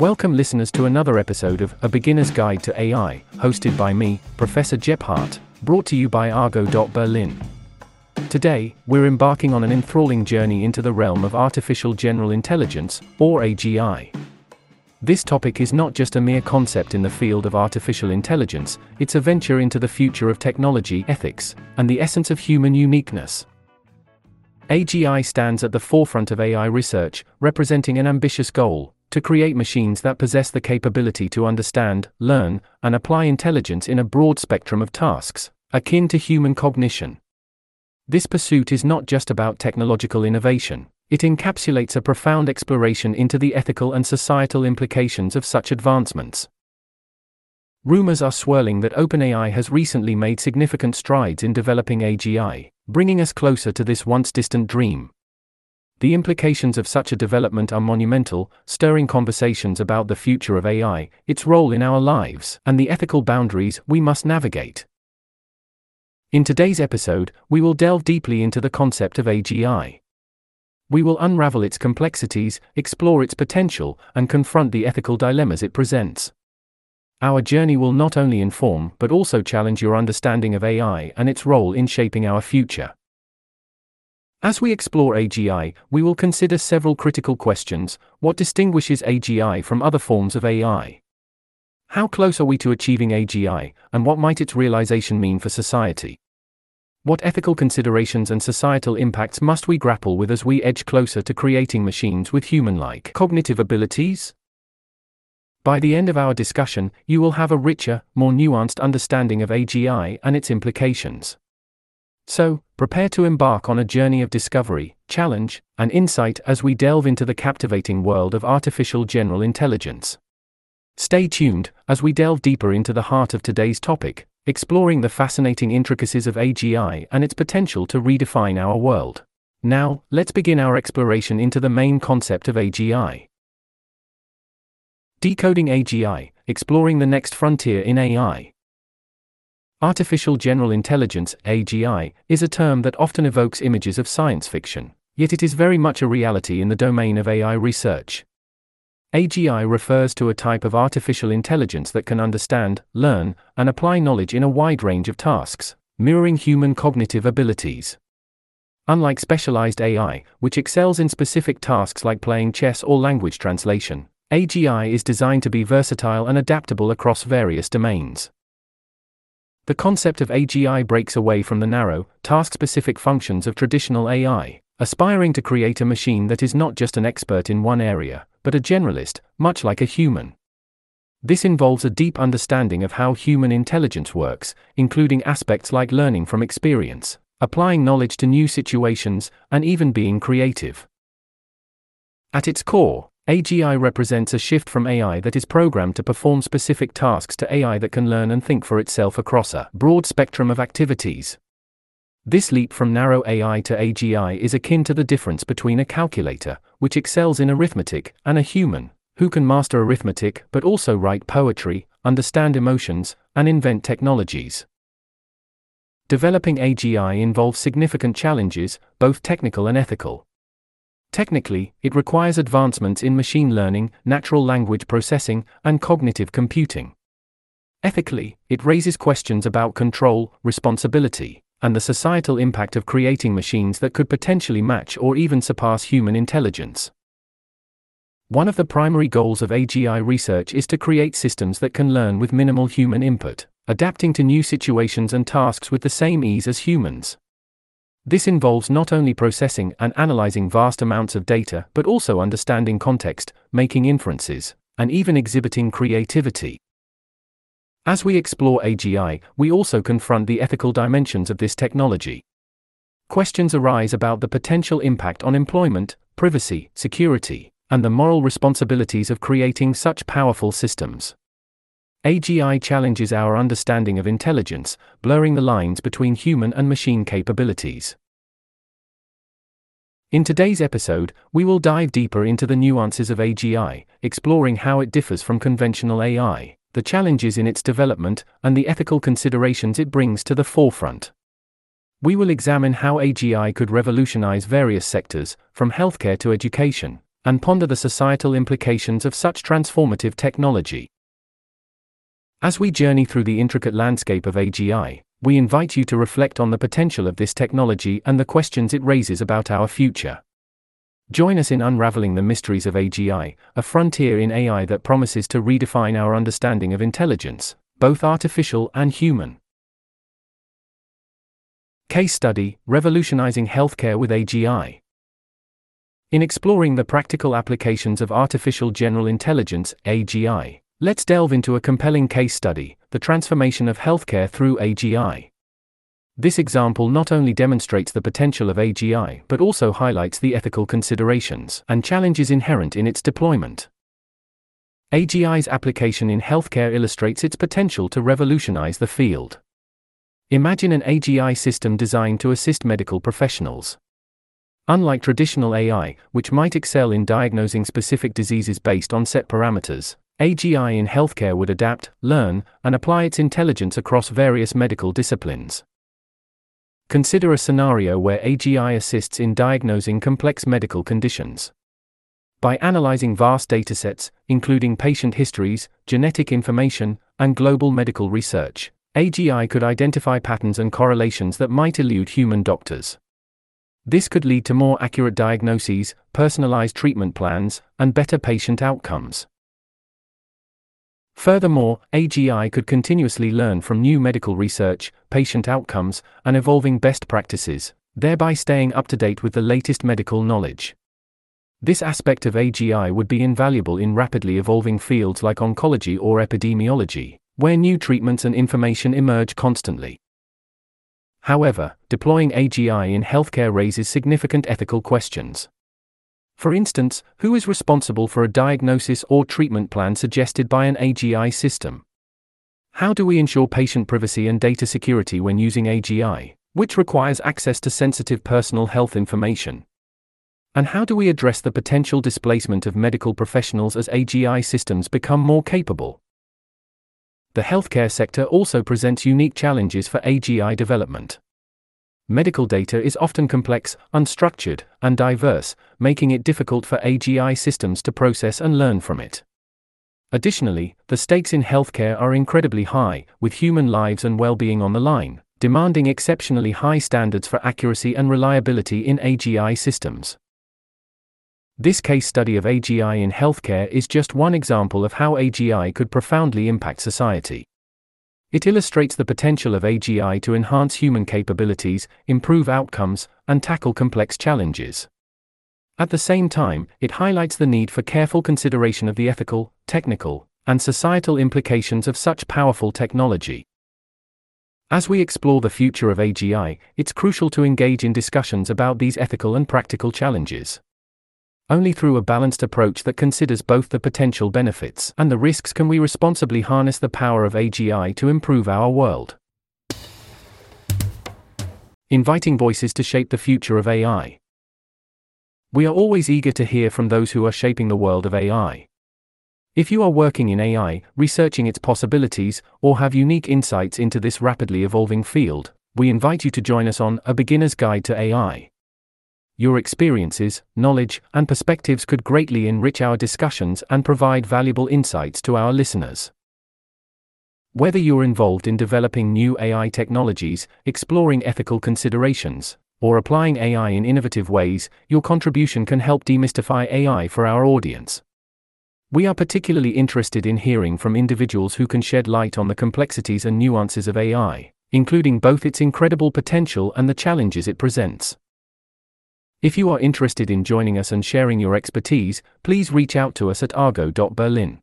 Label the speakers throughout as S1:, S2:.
S1: Welcome, listeners, to another episode of A Beginner's Guide to AI, hosted by me, Professor Gebhardt, brought to you by Argo.Berlin. Today, we're embarking on an enthralling journey into the realm of artificial general intelligence, or AGI. This topic is not just a mere concept in the field of artificial intelligence, it's a venture into the future of technology, ethics, and the essence of human uniqueness. AGI stands at the forefront of AI research, representing an ambitious goal to create machines that possess the capability to understand, learn, and apply intelligence in a broad spectrum of tasks, akin to human cognition. This pursuit is not just about technological innovation, it encapsulates a profound exploration into the ethical and societal implications of such advancements. Rumors are swirling that OpenAI has recently made significant strides in developing AGI, bringing us closer to this once distant dream. The implications of such a development are monumental, stirring conversations about the future of AI, its role in our lives, and the ethical boundaries we must navigate. In today's episode, we will delve deeply into the concept of AGI. We will unravel its complexities, explore its potential, and confront the ethical dilemmas it presents. Our journey will not only inform but also challenge your understanding of AI and its role in shaping our future. As we explore AGI, we will consider several critical questions. What distinguishes AGI from other forms of AI? How close are we to achieving AGI, and what might its realization mean for society? What ethical considerations and societal impacts must we grapple with as we edge closer to creating machines with human like cognitive abilities? By the end of our discussion, you will have a richer, more nuanced understanding of AGI and its implications. So, prepare to embark on a journey of discovery, challenge, and insight as we delve into the captivating world of artificial general intelligence. Stay tuned as we delve deeper into the heart of today's topic, exploring the fascinating intricacies of AGI and its potential to redefine our world. Now, let's begin our exploration into the main concept of AGI. Decoding AGI, exploring the next frontier in AI. Artificial General Intelligence, AGI, is a term that often evokes images of science fiction, yet it is very much a reality in the domain of AI research. AGI refers to a type of artificial intelligence that can understand, learn, and apply knowledge in a wide range of tasks, mirroring human cognitive abilities. Unlike specialized AI, which excels in specific tasks like playing chess or language translation, AGI is designed to be versatile and adaptable across various domains. The concept of AGI breaks away from the narrow, task specific functions of traditional AI, aspiring to create a machine that is not just an expert in one area, but a generalist, much like a human. This involves a deep understanding of how human intelligence works, including aspects like learning from experience, applying knowledge to new situations, and even being creative. At its core, AGI represents a shift from AI that is programmed to perform specific tasks to AI that can learn and think for itself across a broad spectrum of activities. This leap from narrow AI to AGI is akin to the difference between a calculator, which excels in arithmetic, and a human, who can master arithmetic but also write poetry, understand emotions, and invent technologies. Developing AGI involves significant challenges, both technical and ethical. Technically, it requires advancements in machine learning, natural language processing, and cognitive computing. Ethically, it raises questions about control, responsibility, and the societal impact of creating machines that could potentially match or even surpass human intelligence. One of the primary goals of AGI research is to create systems that can learn with minimal human input, adapting to new situations and tasks with the same ease as humans. This involves not only processing and analyzing vast amounts of data, but also understanding context, making inferences, and even exhibiting creativity. As we explore AGI, we also confront the ethical dimensions of this technology. Questions arise about the potential impact on employment, privacy, security, and the moral responsibilities of creating such powerful systems. AGI challenges our understanding of intelligence, blurring the lines between human and machine capabilities. In today's episode, we will dive deeper into the nuances of AGI, exploring how it differs from conventional AI, the challenges in its development, and the ethical considerations it brings to the forefront. We will examine how AGI could revolutionize various sectors, from healthcare to education, and ponder the societal implications of such transformative technology. As we journey through the intricate landscape of AGI, we invite you to reflect on the potential of this technology and the questions it raises about our future. Join us in unraveling the mysteries of AGI, a frontier in AI that promises to redefine our understanding of intelligence, both artificial and human. Case Study Revolutionizing Healthcare with AGI. In exploring the practical applications of artificial general intelligence, AGI, let's delve into a compelling case study the transformation of healthcare through AGI. This example not only demonstrates the potential of AGI but also highlights the ethical considerations and challenges inherent in its deployment. AGI's application in healthcare illustrates its potential to revolutionize the field. Imagine an AGI system designed to assist medical professionals. Unlike traditional AI, which might excel in diagnosing specific diseases based on set parameters, AGI in healthcare would adapt, learn, and apply its intelligence across various medical disciplines. Consider a scenario where AGI assists in diagnosing complex medical conditions. By analyzing vast datasets, including patient histories, genetic information, and global medical research, AGI could identify patterns and correlations that might elude human doctors. This could lead to more accurate diagnoses, personalized treatment plans, and better patient outcomes. Furthermore, AGI could continuously learn from new medical research, patient outcomes, and evolving best practices, thereby staying up to date with the latest medical knowledge. This aspect of AGI would be invaluable in rapidly evolving fields like oncology or epidemiology, where new treatments and information emerge constantly. However, deploying AGI in healthcare raises significant ethical questions. For instance, who is responsible for a diagnosis or treatment plan suggested by an AGI system? How do we ensure patient privacy and data security when using AGI, which requires access to sensitive personal health information? And how do we address the potential displacement of medical professionals as AGI systems become more capable? the healthcare sector also presents unique challenges for AGI development. Medical data is often complex, unstructured, and diverse, making it difficult for AGI systems to process and learn from it. Additionally, the stakes in healthcare are incredibly high, with human lives and well being on the line, demanding exceptionally high standards for accuracy and reliability in AGI systems. This case study of AGI in healthcare is just one example of how AGI could profoundly impact society. It illustrates the potential of AGI to enhance human capabilities, improve outcomes, and tackle complex challenges. At the same time, it highlights the need for careful consideration of the ethical, technical, and societal implications of such powerful technology. As we explore the future of AGI, it's crucial to engage in discussions about these ethical and practical challenges. Only through a balanced approach that considers both the potential benefits and the risks can we responsibly harness the power of AGI to improve our world. Inviting voices to shape the future of AI. We are always eager to hear from those who are shaping the world of AI. If you are working in AI, researching its possibilities, or have unique insights into this rapidly evolving field, we invite you to join us on A Beginner's Guide to AI your experiences, knowledge, and perspectives could greatly enrich our discussions and provide valuable insights to our listeners. Whether you're involved in developing new AI technologies, exploring ethical considerations, or applying AI in innovative ways, your contribution can help demystify AI for our audience. We are particularly interested in hearing from individuals who can shed light on the complexities and nuances of AI, including both its incredible potential and the challenges it presents. If you are interested in joining us and sharing your expertise, please reach out to us at argo.berlin.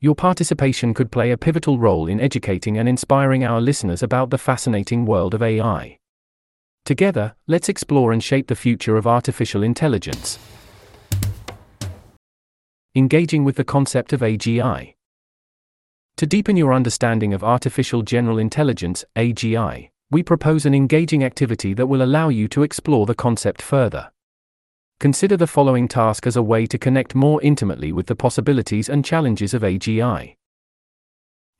S1: Your participation could play a pivotal role in educating and inspiring our listeners about the fascinating world of AI. Together, let's explore and shape the future of artificial intelligence. Engaging with the concept of AGI. To deepen your understanding of artificial general intelligence, AGI, we propose an engaging activity that will allow you to explore the concept further. Consider the following task as a way to connect more intimately with the possibilities and challenges of AGI.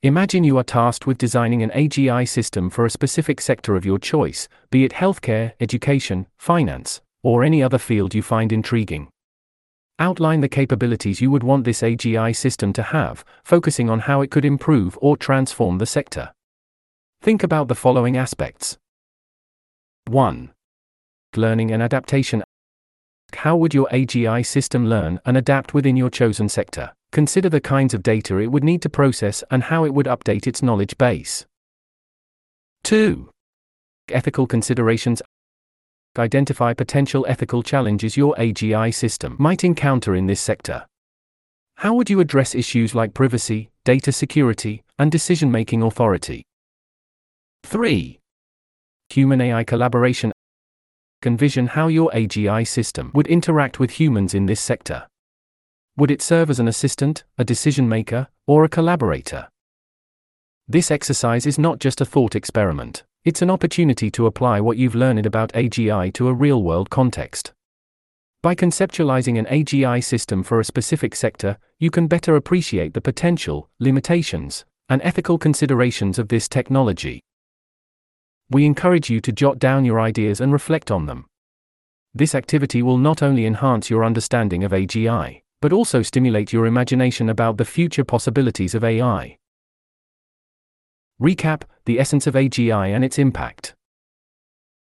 S1: Imagine you are tasked with designing an AGI system for a specific sector of your choice, be it healthcare, education, finance, or any other field you find intriguing. Outline the capabilities you would want this AGI system to have, focusing on how it could improve or transform the sector. Think about the following aspects 1. Learning and adaptation. How would your AGI system learn and adapt within your chosen sector? Consider the kinds of data it would need to process and how it would update its knowledge base. 2. Ethical considerations. Identify potential ethical challenges your AGI system might encounter in this sector. How would you address issues like privacy, data security, and decision making authority? 3. Human AI collaboration. Envision how your AGI system would interact with humans in this sector. Would it serve as an assistant, a decision maker, or a collaborator? This exercise is not just a thought experiment, it's an opportunity to apply what you've learned about AGI to a real world context. By conceptualizing an AGI system for a specific sector, you can better appreciate the potential, limitations, and ethical considerations of this technology we encourage you to jot down your ideas and reflect on them. This activity will not only enhance your understanding of AGI, but also stimulate your imagination about the future possibilities of AI. Recap The essence of AGI and its impact.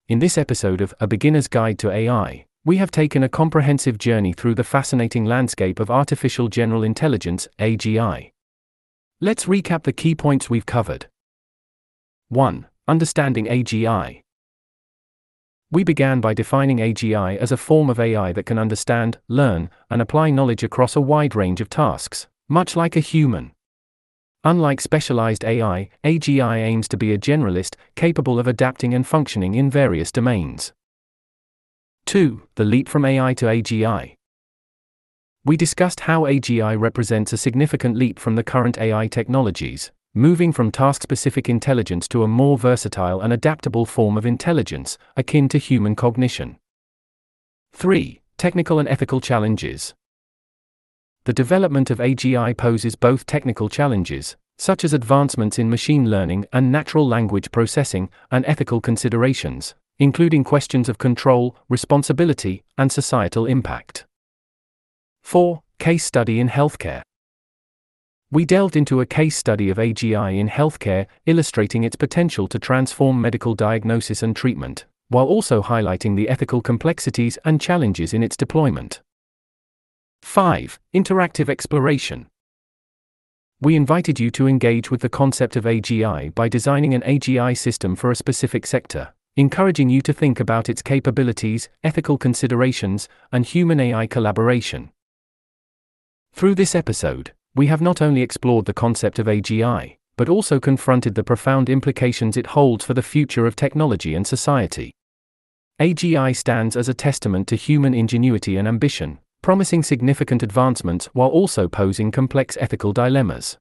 S1: In this episode of A Beginner's Guide to AI, we have taken a comprehensive journey through the fascinating landscape of artificial general intelligence, AGI. Let's recap the key points we've covered. 1. Understanding AGI. We began by defining AGI as a form of AI that can understand, learn, and apply knowledge across a wide range of tasks, much like a human. Unlike specialized AI, AGI aims to be a generalist, capable of adapting and functioning in various domains. 2. The leap from AI to AGI. We discussed how AGI represents a significant leap from the current AI technologies, moving from task specific intelligence to a more versatile and adaptable form of intelligence, akin to human cognition. 3. Technical and ethical challenges. The development of AGI poses both technical challenges, such as advancements in machine learning and natural language processing, and ethical considerations, including questions of control, responsibility, and societal impact. 4. Case study in healthcare. We delved into a case study of AGI in healthcare, illustrating its potential to transform medical diagnosis and treatment, while also highlighting the ethical complexities and challenges in its deployment. 5. Interactive exploration. We invited you to engage with the concept of AGI by designing an AGI system for a specific sector, encouraging you to think about its capabilities, ethical considerations, and human AI collaboration. Through this episode, we have not only explored the concept of AGI, but also confronted the profound implications it holds for the future of technology and society. AGI stands as a testament to human ingenuity and ambition, promising significant advancements while also posing complex ethical dilemmas.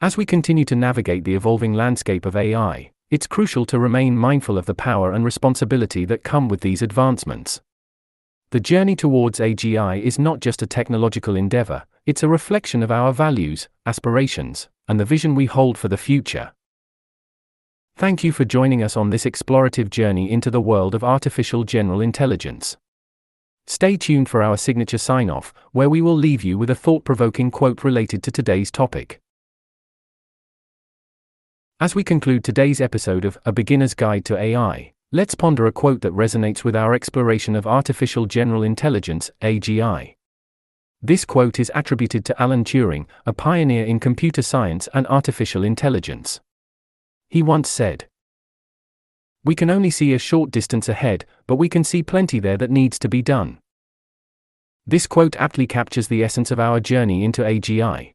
S1: As we continue to navigate the evolving landscape of AI, it's crucial to remain mindful of the power and responsibility that come with these advancements. The journey towards AGI is not just a technological endeavor, it's a reflection of our values, aspirations, and the vision we hold for the future. Thank you for joining us on this explorative journey into the world of artificial general intelligence. Stay tuned for our signature sign off, where we will leave you with a thought provoking quote related to today's topic. As we conclude today's episode of A Beginner's Guide to AI, let's ponder a quote that resonates with our exploration of artificial general intelligence, AGI. This quote is attributed to Alan Turing, a pioneer in computer science and artificial intelligence. He once said, We can only see a short distance ahead, but we can see plenty there that needs to be done. This quote aptly captures the essence of our journey into AGI.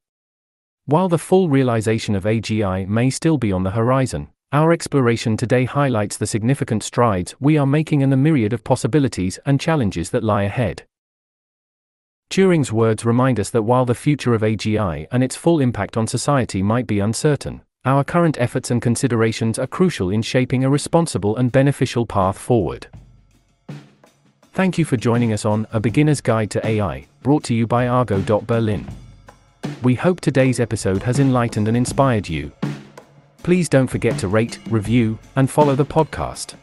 S1: While the full realization of AGI may still be on the horizon, our exploration today highlights the significant strides we are making and the myriad of possibilities and challenges that lie ahead. Turing's words remind us that while the future of AGI and its full impact on society might be uncertain, our current efforts and considerations are crucial in shaping a responsible and beneficial path forward. Thank you for joining us on A Beginner's Guide to AI, brought to you by Argo.Berlin. We hope today's episode has enlightened and inspired you. Please don't forget to rate, review, and follow the podcast.